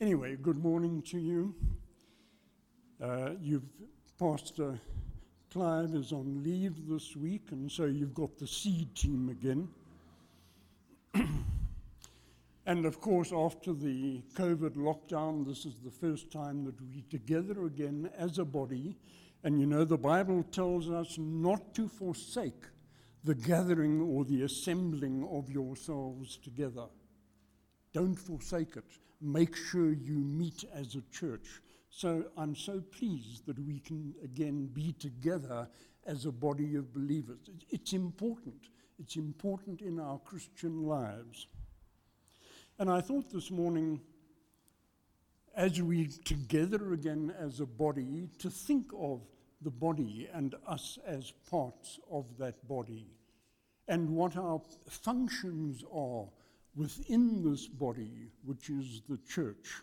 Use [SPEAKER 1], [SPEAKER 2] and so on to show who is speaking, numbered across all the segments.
[SPEAKER 1] Anyway, good morning to you. Uh, you've Pastor Clive is on leave this week, and so you've got the seed team again. and of course, after the COVID lockdown, this is the first time that we're together again as a body. And you know, the Bible tells us not to forsake the gathering or the assembling of yourselves together. Don't forsake it. Make sure you meet as a church. So I'm so pleased that we can again be together as a body of believers. It's important. It's important in our Christian lives. And I thought this morning, as we together again as a body, to think of the body and us as parts of that body, and what our functions are within this body, which is the church.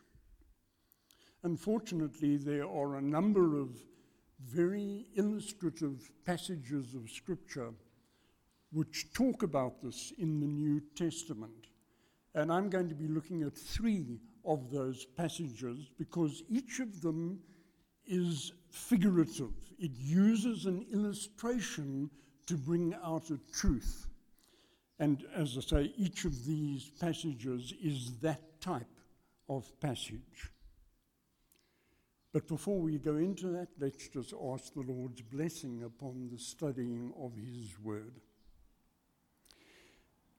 [SPEAKER 1] Unfortunately, there are a number of very illustrative passages of Scripture which talk about this in the New Testament. And I'm going to be looking at three of those passages because each of them is figurative. It uses an illustration to bring out a truth. And as I say, each of these passages is that type of passage. But before we go into that, let's just ask the Lord's blessing upon the studying of His Word.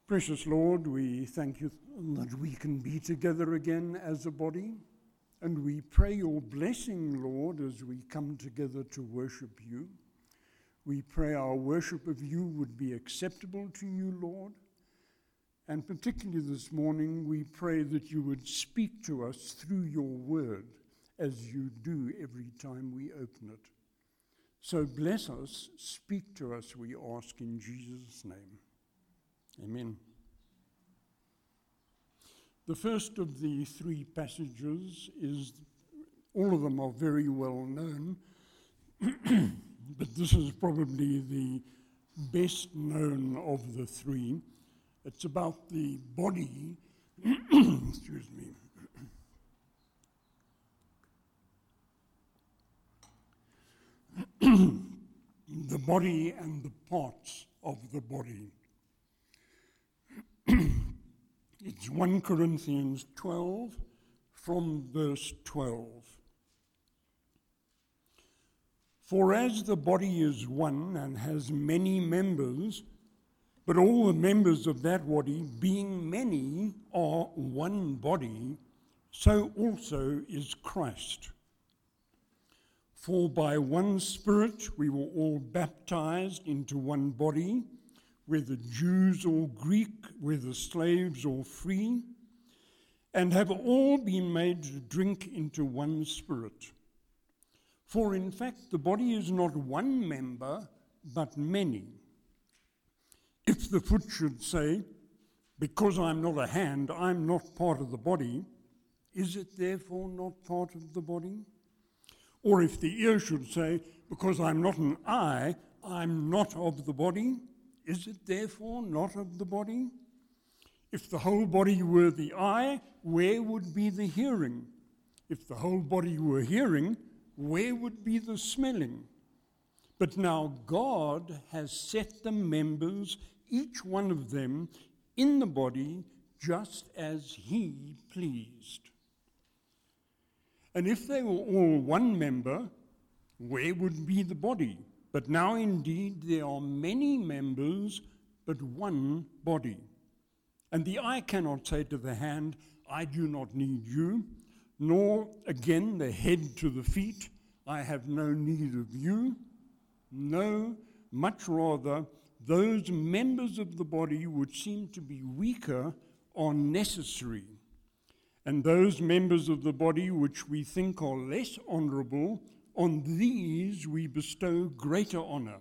[SPEAKER 1] Precious Lord, we thank you that we can be together again as a body. And we pray your blessing, Lord, as we come together to worship you. We pray our worship of you would be acceptable to you, Lord. And particularly this morning, we pray that you would speak to us through your word, as you do every time we open it. So bless us, speak to us, we ask in Jesus' name. Amen. The first of the three passages is, all of them are very well known, but this is probably the best known of the three. It's about the body, excuse me. the body and the parts of the body. It's 1 Corinthians 12 from verse 12. For as the body is one and has many members, but all the members of that body, being many, are one body, so also is Christ. For by one Spirit we were all baptized into one body whether Jews or Greek, whether slaves or free, and have all been made to drink into one spirit. For in fact, the body is not one member, but many. If the foot should say, Because I'm not a hand, I'm not part of the body, is it therefore not part of the body? Or if the ear should say, Because I'm not an eye, I'm not of the body, is it therefore not of the body? If the whole body were the eye, where would be the hearing? If the whole body were hearing, where would be the smelling? But now God has set the members, each one of them, in the body just as He pleased. And if they were all one member, where would be the body? But now indeed there are many members, but one body. And the eye cannot say to the hand, I do not need you, nor again the head to the feet, I have no need of you. No, much rather, those members of the body which seem to be weaker are necessary. And those members of the body which we think are less honorable on these we bestow greater honor,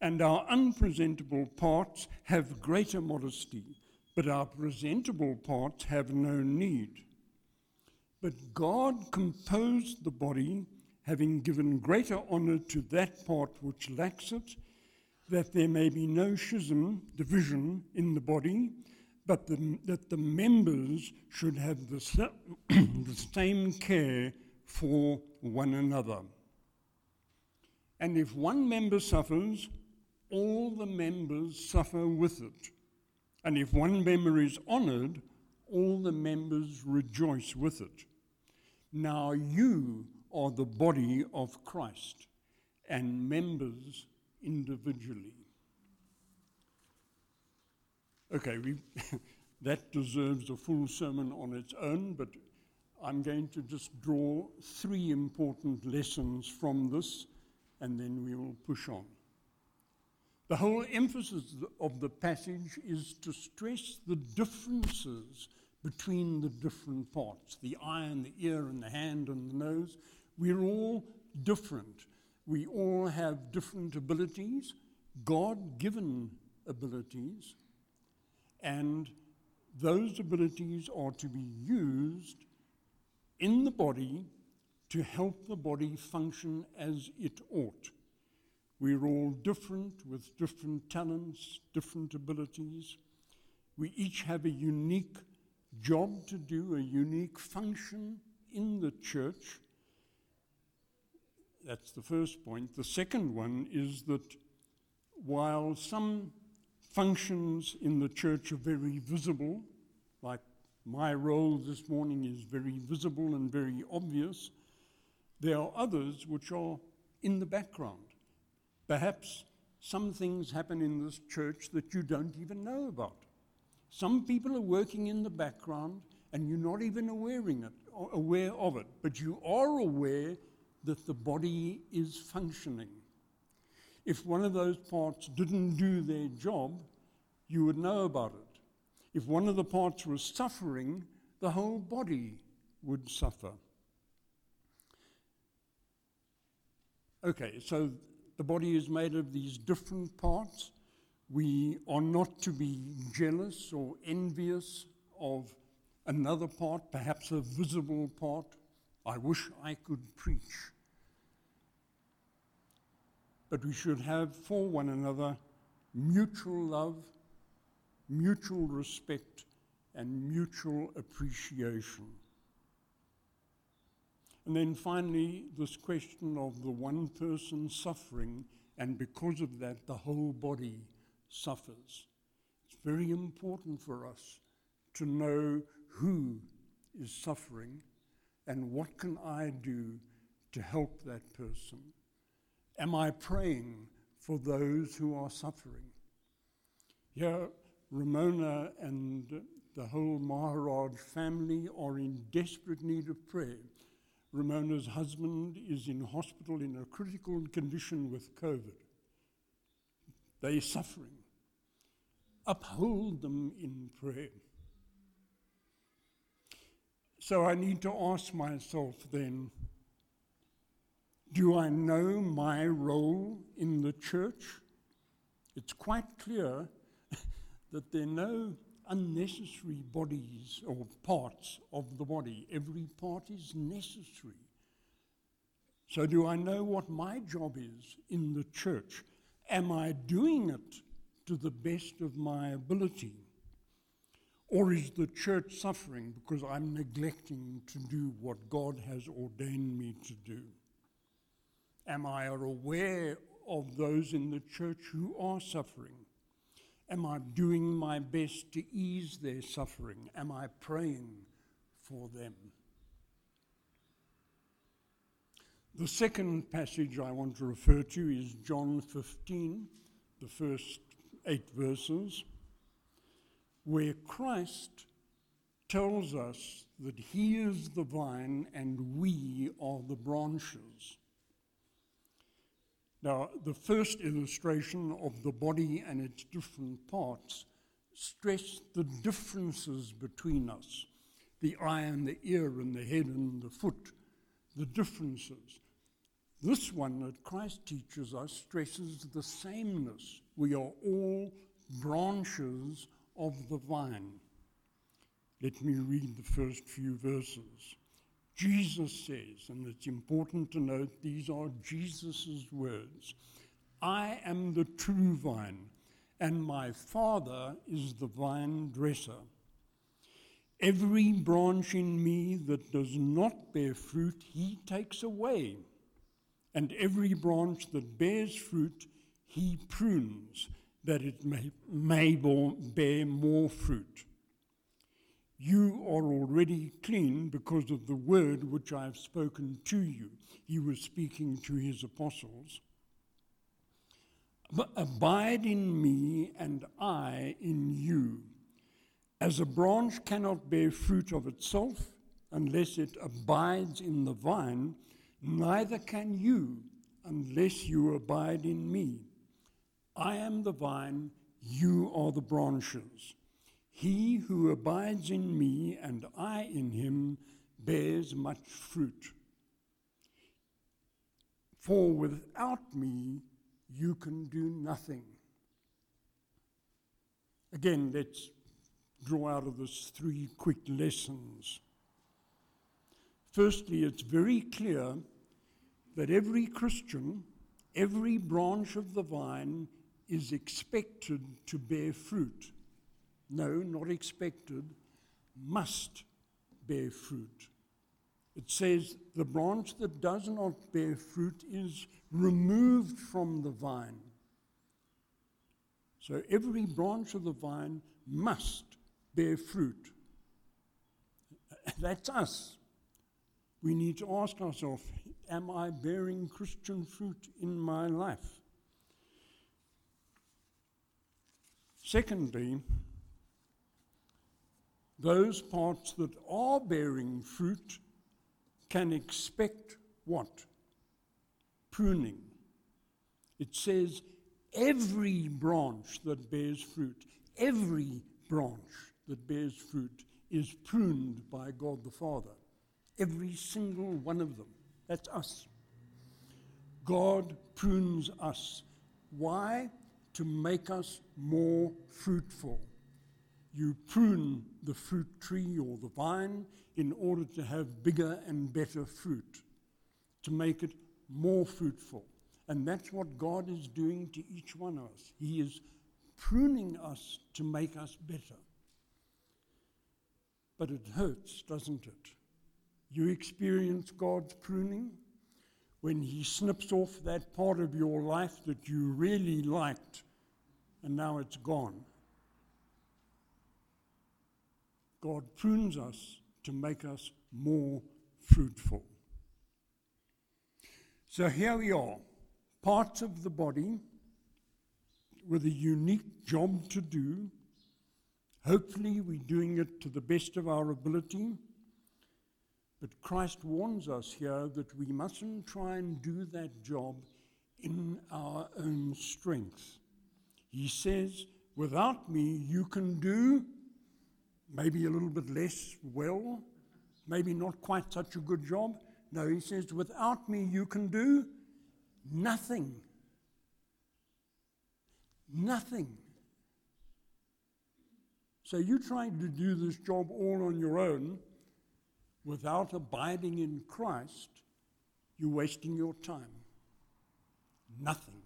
[SPEAKER 1] and our unpresentable parts have greater modesty, but our presentable parts have no need. But God composed the body, having given greater honor to that part which lacks it, that there may be no schism, division in the body, but the, that the members should have the, the same care for one another. And if one member suffers, all the members suffer with it. And if one member is honored, all the members rejoice with it. Now you are the body of Christ and members individually. Okay, we, that deserves a full sermon on its own, but I'm going to just draw three important lessons from this, and then we will push on. The whole emphasis of the passage is to stress the differences between the different parts the eye and the ear and the hand and the nose. We're all different. We all have different abilities, God given abilities, and those abilities are to be used in the body to help the body function as it ought. We're all different with different talents, different abilities. We each have a unique job to do, a unique function in the church. That's the first point. The second one is that while some functions in the church are very visible, like my role this morning is very visible and very obvious, there are others which are in the background. Perhaps some things happen in this church that you don't even know about. Some people are working in the background and you're not even aware, it, aware of it, but you are aware that the body is functioning. If one of those parts didn't do their job, you would know about it. If one of the parts was suffering, the whole body would suffer. Okay, so the body is made of these different parts. We are not to be jealous or envious of another part, perhaps a visible part. I wish I could preach. But we should have for one another mutual love, mutual respect, and mutual appreciation. And then finally, this question of the one person suffering, and because of that, the whole body suffers. It's very important for us to know who is suffering and what can I do to help that person. Am I praying for those who are suffering? Here, Ramona and the whole Maharaj family are in desperate need of prayer. Ramona's husband is in hospital in a critical condition with COVID. They're suffering uphold them in prayer. So I need to ask myself then do I know my role in the church? It's quite clear that there are no unnecessary bodies or parts of the body. Every part is necessary. So, do I know what my job is in the church? Am I doing it to the best of my ability? Or is the church suffering because I'm neglecting to do what God has ordained me to do? Am I aware of those in the church who are suffering? Am I doing my best to ease their suffering? Am I praying for them? The second passage I want to refer to is John 15, the first eight verses, where Christ tells us that He is the vine and we are the branches. Now, the first illustration of the body and its different parts stressed the differences between us the eye and the ear and the head and the foot, the differences. This one that Christ teaches us stresses the sameness. We are all branches of the vine. Let me read the first few verses. Jesus says, and it's important to note these are Jesus' words I am the true vine, and my Father is the vine dresser. Every branch in me that does not bear fruit, he takes away. And every branch that bears fruit, he prunes, that it may, may bear more fruit. You are already clean because of the word which I have spoken to you. He was speaking to his apostles. But abide in me, and I in you. As a branch cannot bear fruit of itself unless it abides in the vine, neither can you unless you abide in me. I am the vine, you are the branches. He who abides in me and I in him bears much fruit. For without me, you can do nothing. Again, let's draw out of this three quick lessons. Firstly, it's very clear that every Christian, every branch of the vine, is expected to bear fruit. No, not expected, must bear fruit. It says the branch that does not bear fruit is removed from the vine. So every branch of the vine must bear fruit. That's us. We need to ask ourselves Am I bearing Christian fruit in my life? Secondly, those parts that are bearing fruit can expect what? Pruning. It says every branch that bears fruit, every branch that bears fruit is pruned by God the Father. Every single one of them. That's us. God prunes us. Why? To make us more fruitful. You prune the fruit tree or the vine in order to have bigger and better fruit, to make it more fruitful. And that's what God is doing to each one of us. He is pruning us to make us better. But it hurts, doesn't it? You experience God's pruning when He snips off that part of your life that you really liked and now it's gone. God prunes us to make us more fruitful. So here we are, parts of the body with a unique job to do. Hopefully, we're doing it to the best of our ability. But Christ warns us here that we mustn't try and do that job in our own strength. He says, Without me, you can do maybe a little bit less well, maybe not quite such a good job. No, he says, without me, you can do nothing. Nothing. So you're trying to do this job all on your own without abiding in Christ, you're wasting your time. Nothing.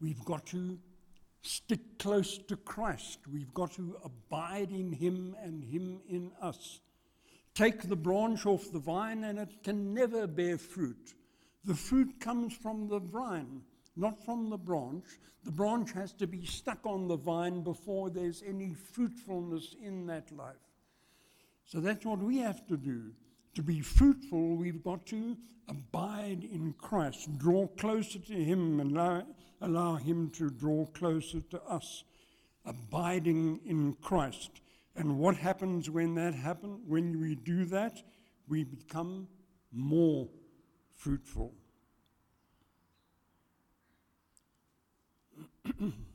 [SPEAKER 1] We've got to stick close to Christ. We've got to abide in Him and Him in us. Take the branch off the vine and it can never bear fruit. The fruit comes from the vine, not from the branch. The branch has to be stuck on the vine before there's any fruitfulness in that life. So that's what we have to do. To be fruitful, we've got to abide in Christ, draw closer to Him, and allow, allow Him to draw closer to us. Abiding in Christ. And what happens when that happens? When we do that, we become more fruitful.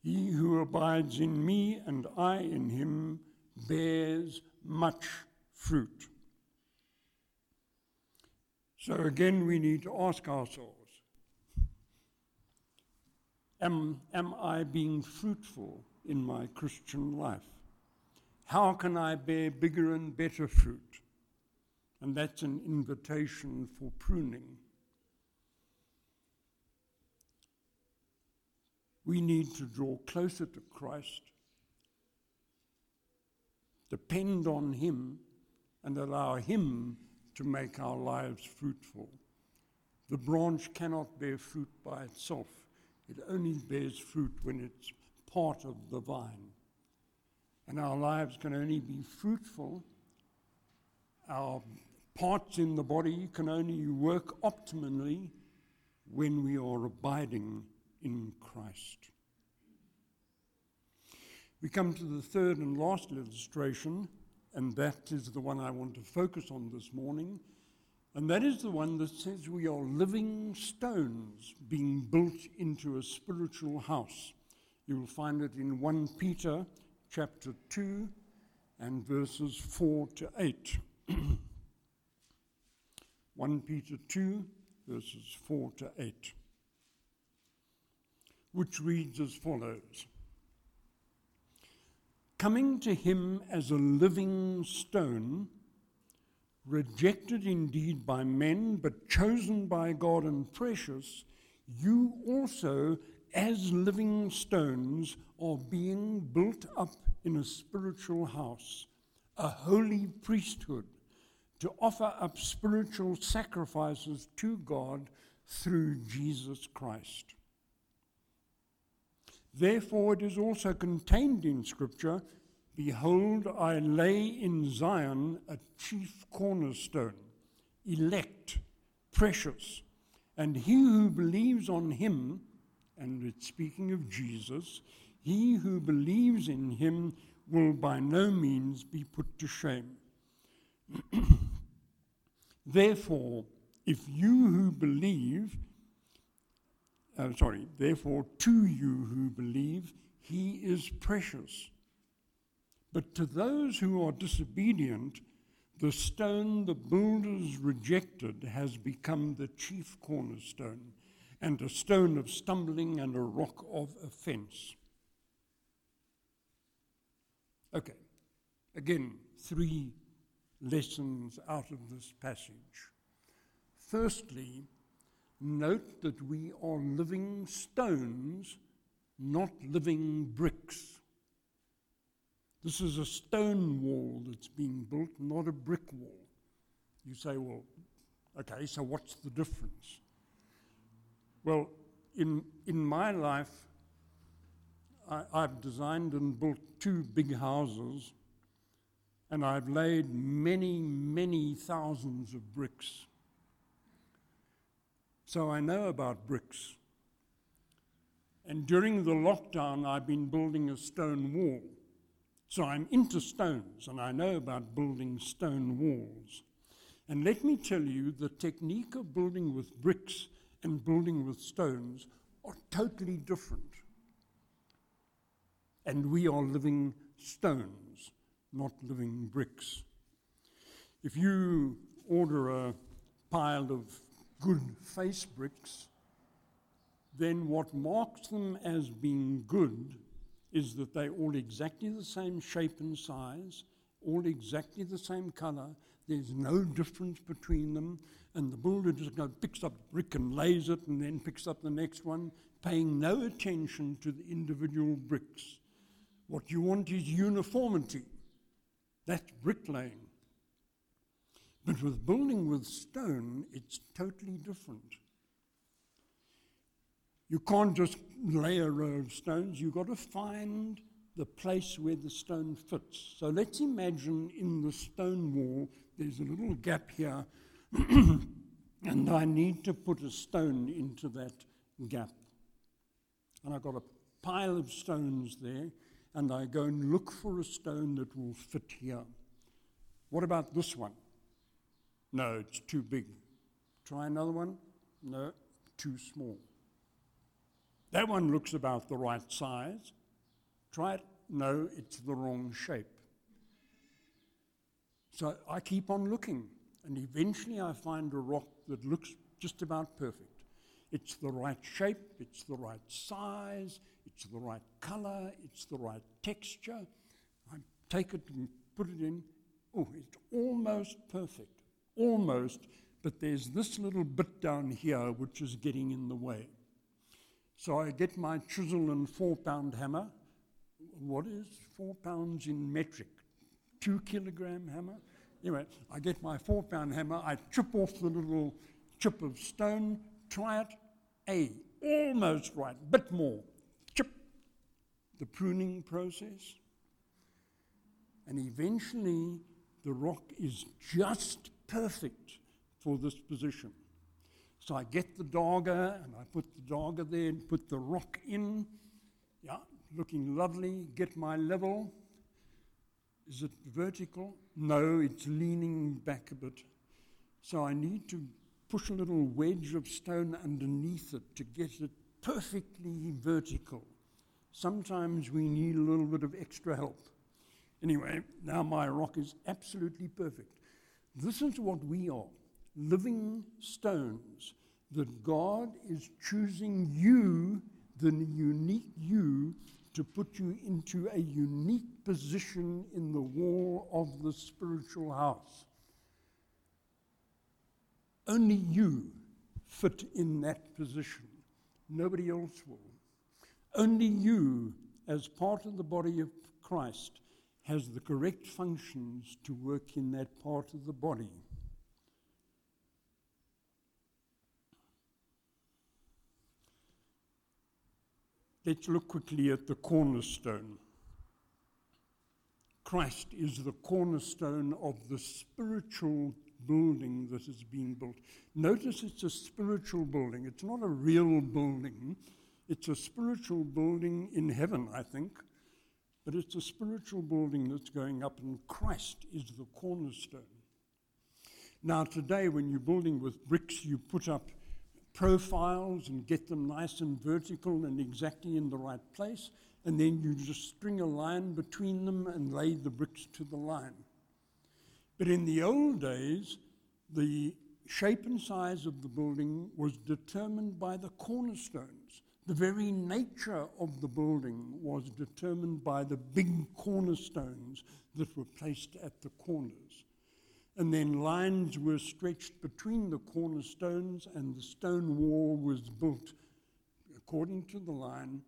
[SPEAKER 1] he who abides in me and I in him bears much fruit. So again, we need to ask ourselves am, am I being fruitful in my Christian life? How can I bear bigger and better fruit? And that's an invitation for pruning. We need to draw closer to Christ, depend on Him, and allow Him to make our lives fruitful. The branch cannot bear fruit by itself, it only bears fruit when it's part of the vine. And our lives can only be fruitful. Our parts in the body can only work optimally when we are abiding in Christ. We come to the third and last illustration, and that is the one I want to focus on this morning. And that is the one that says we are living stones being built into a spiritual house. You will find it in 1 Peter chapter 2 and verses 4 to 8. 1 Peter 2, verses 4 to 8, which reads as follows Coming to him as a living stone, rejected indeed by men, but chosen by God and precious, you also, as living stones, are being built up in a spiritual house, a holy priesthood to offer up spiritual sacrifices to God through Jesus Christ. Therefore, it is also contained in Scripture Behold, I lay in Zion a chief cornerstone, elect, precious, and he who believes on him, and it's speaking of Jesus, he who believes in him will by no means be put to shame. Therefore, if you who believe, uh, sorry, therefore to you who believe, he is precious. But to those who are disobedient, the stone the builders rejected has become the chief cornerstone, and a stone of stumbling and a rock of offense. Okay, again, three lessons out of this passage. Firstly, note that we are living stones, not living bricks. This is a stone wall that's being built, not a brick wall. You say, well, okay, so what's the difference? Well, in, in my life, I, I've designed and built two big houses and I've laid many, many thousands of bricks. So I know about bricks. And during the lockdown, I've been building a stone wall. So I'm into stones and I know about building stone walls. And let me tell you, the technique of building with bricks and building with stones are totally different. And we are living stones not living bricks. If you order a pile of good face bricks, then what marks them as being good is that they're all exactly the same shape and size, all exactly the same color. There's no difference between them. And the builder just goes, picks up brick and lays it and then picks up the next one, paying no attention to the individual bricks. What you want is uniformity. That's bricklaying. But with building with stone, it's totally different. You can't just lay a row of stones, you've got to find the place where the stone fits. So let's imagine in the stone wall, there's a little gap here, and I need to put a stone into that gap. And I've got a pile of stones there and I go and look for a stone that will fit here. What about this one? No, it's too big. Try another one? No, too small. That one looks about the right size. Try it? No, it's the wrong shape. So I keep on looking, and eventually I find a rock that looks just about perfect. It's the right shape, it's the right size, it's the right color, it's the right texture. I take it and put it in. Oh, it's almost perfect. Almost, but there's this little bit down here which is getting in the way. So I get my chisel and four pound hammer. What is four pounds in metric? Two kilogram hammer? Anyway, I get my four pound hammer, I chip off the little chip of stone, try it, A, almost right, bit more, chip, the pruning process. And eventually, the rock is just perfect for this position. So I get the dagga uh, and I put the dagga there and put the rock in. Yeah, looking lovely. Get my level. Is it vertical? No, it's leaning back a bit. So I need to push a little wedge of stone underneath it to get it perfectly vertical. Sometimes we need a little bit of extra help. Anyway, now my rock is absolutely perfect. This is what we are living stones that God is choosing you, the unique you, to put you into a unique position in the wall of the spiritual house. Only you fit in that position. Nobody else will. Only you, as part of the body of Christ, has the correct functions to work in that part of the body. Let's look quickly at the cornerstone. Christ is the cornerstone of the spiritual building that is being built. Notice it's a spiritual building, it's not a real building. It's a spiritual building in heaven, I think, but it's a spiritual building that's going up, and Christ is the cornerstone. Now, today, when you're building with bricks, you put up profiles and get them nice and vertical and exactly in the right place. And then you just string a line between them and lay the bricks to the line. But in the old days, the shape and size of the building was determined by the cornerstones. The very nature of the building was determined by the big cornerstones that were placed at the corners and then lines were stretched between the cornerstones, and the stone wall was built according to the line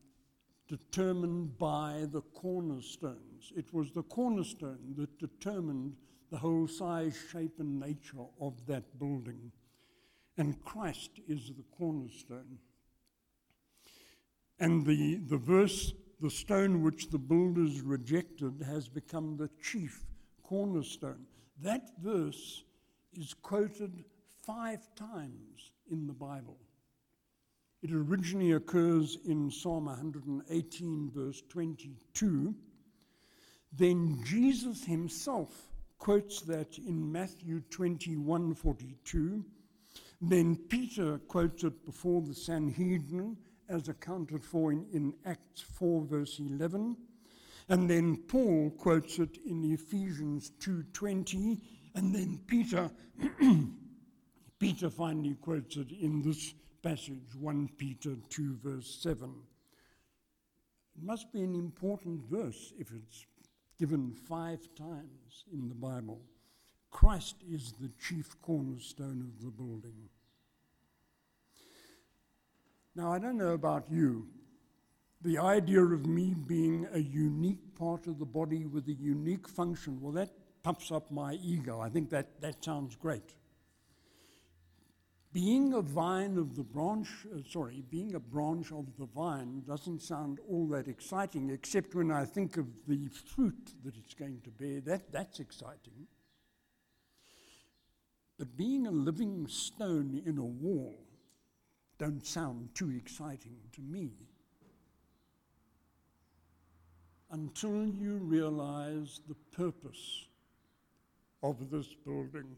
[SPEAKER 1] determined by the cornerstones. It was the cornerstone that determined the whole size, shape, and nature of that building. And Christ is the cornerstone. And the, the verse, the stone which the builders rejected, has become the chief cornerstone. That verse is quoted five times in the Bible. It originally occurs in Psalm 118, verse 22. Then Jesus himself quotes that in Matthew 21 42. Then Peter quotes it before the Sanhedrin, as accounted for in, in Acts 4, verse 11. And then Paul quotes it in Ephesians 2:20, and then Peter Peter finally quotes it in this passage, 1 Peter 2 verse 7. It must be an important verse if it's given five times in the Bible. Christ is the chief cornerstone of the building. Now, I don't know about you, the idea of me being a unique part of the body with a unique function, well, that pumps up my ego. I think that, that sounds great. Being a vine of the branch, uh, sorry, being a branch of the vine doesn't sound all that exciting, except when I think of the fruit that it's going to bear. That, that's exciting. But being a living stone in a wall don't sound too exciting to me until you realize the purpose of this building.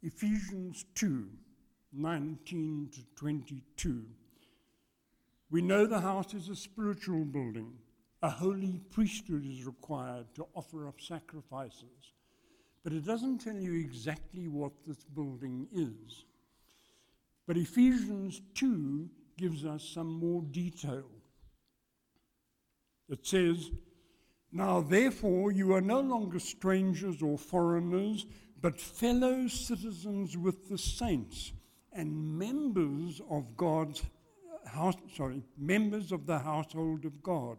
[SPEAKER 1] Ephesians 2 19 to 22. We know the house is a spiritual building. A holy priesthood is required to offer up sacrifices. But it doesn't tell you exactly what this building is. But Ephesians 2 gives us some more detail. It says, Now therefore you are no longer strangers or foreigners, but fellow citizens with the saints and members of God's uh, house, sorry, members of the household of God,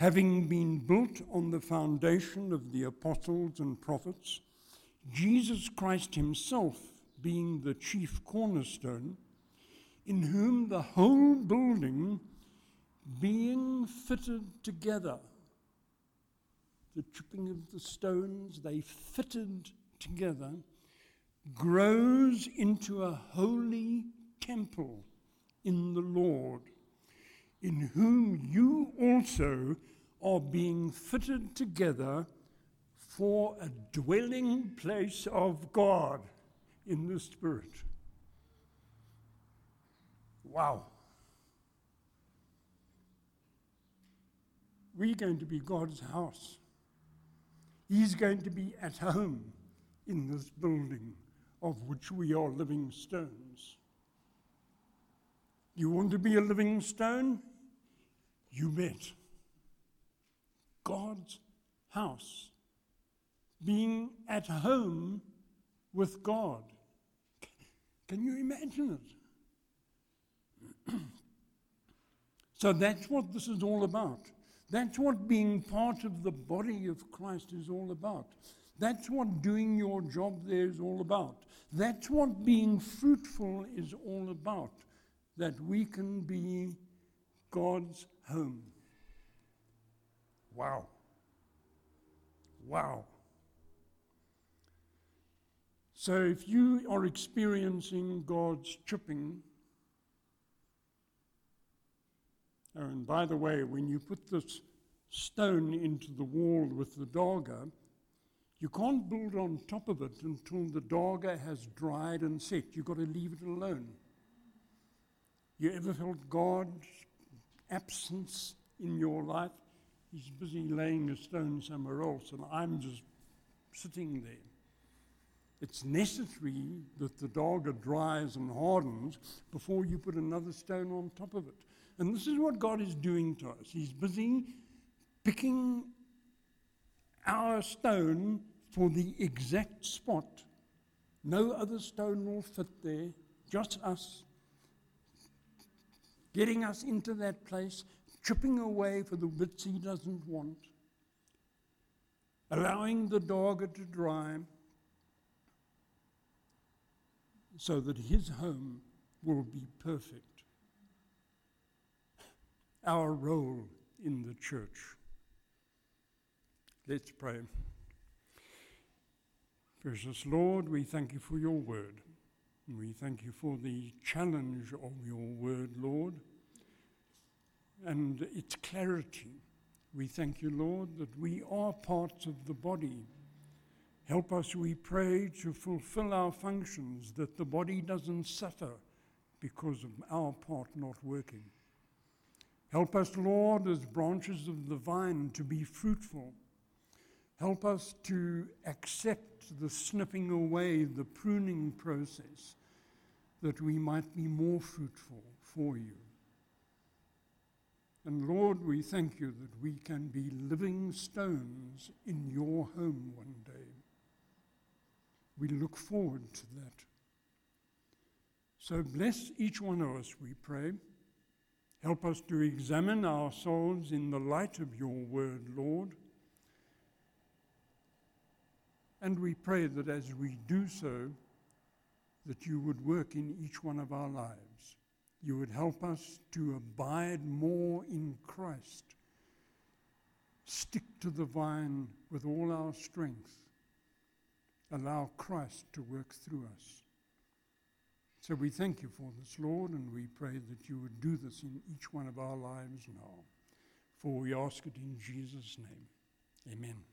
[SPEAKER 1] having been built on the foundation of the apostles and prophets, Jesus Christ himself being the chief cornerstone, in whom the whole building being fitted together, the chipping of the stones, they fitted together, grows into a holy temple in the Lord, in whom you also are being fitted together for a dwelling place of God in the Spirit. Wow. We're going to be God's house. He's going to be at home in this building of which we are living stones. You want to be a living stone? You bet. God's house. Being at home with God. Can you imagine it? so that's what this is all about. That's what being part of the body of Christ is all about. That's what doing your job there is all about. That's what being fruitful is all about. That we can be God's home. Wow. Wow. So if you are experiencing God's chipping, Oh, and by the way, when you put this stone into the wall with the dagga, you can't build on top of it until the dagga has dried and set. You've got to leave it alone. You ever felt God's absence in your life? He's busy laying a stone somewhere else, and I'm just sitting there. It's necessary that the dagga dries and hardens before you put another stone on top of it. And this is what God is doing to us. He's busy picking our stone for the exact spot. No other stone will fit there, just us. Getting us into that place, chipping away for the bits he doesn't want, allowing the dagga to dry so that his home will be perfect our role in the church. Let's pray. Precious Lord, we thank you for your word. We thank you for the challenge of your word, Lord, and its clarity. We thank you, Lord, that we are parts of the body. Help us, we pray, to fulfill our functions, that the body doesn't suffer because of our part not working. Help us, Lord, as branches of the vine to be fruitful. Help us to accept the snipping away, the pruning process, that we might be more fruitful for you. And Lord, we thank you that we can be living stones in your home one day. We look forward to that. So bless each one of us, we pray. Help us to examine our souls in the light of your word, Lord. And we pray that as we do so, that you would work in each one of our lives. You would help us to abide more in Christ. Stick to the vine with all our strength. Allow Christ to work through us. So we thank you for this, Lord, and we pray that you would do this in each one of our lives now. For we ask it in Jesus' name. Amen.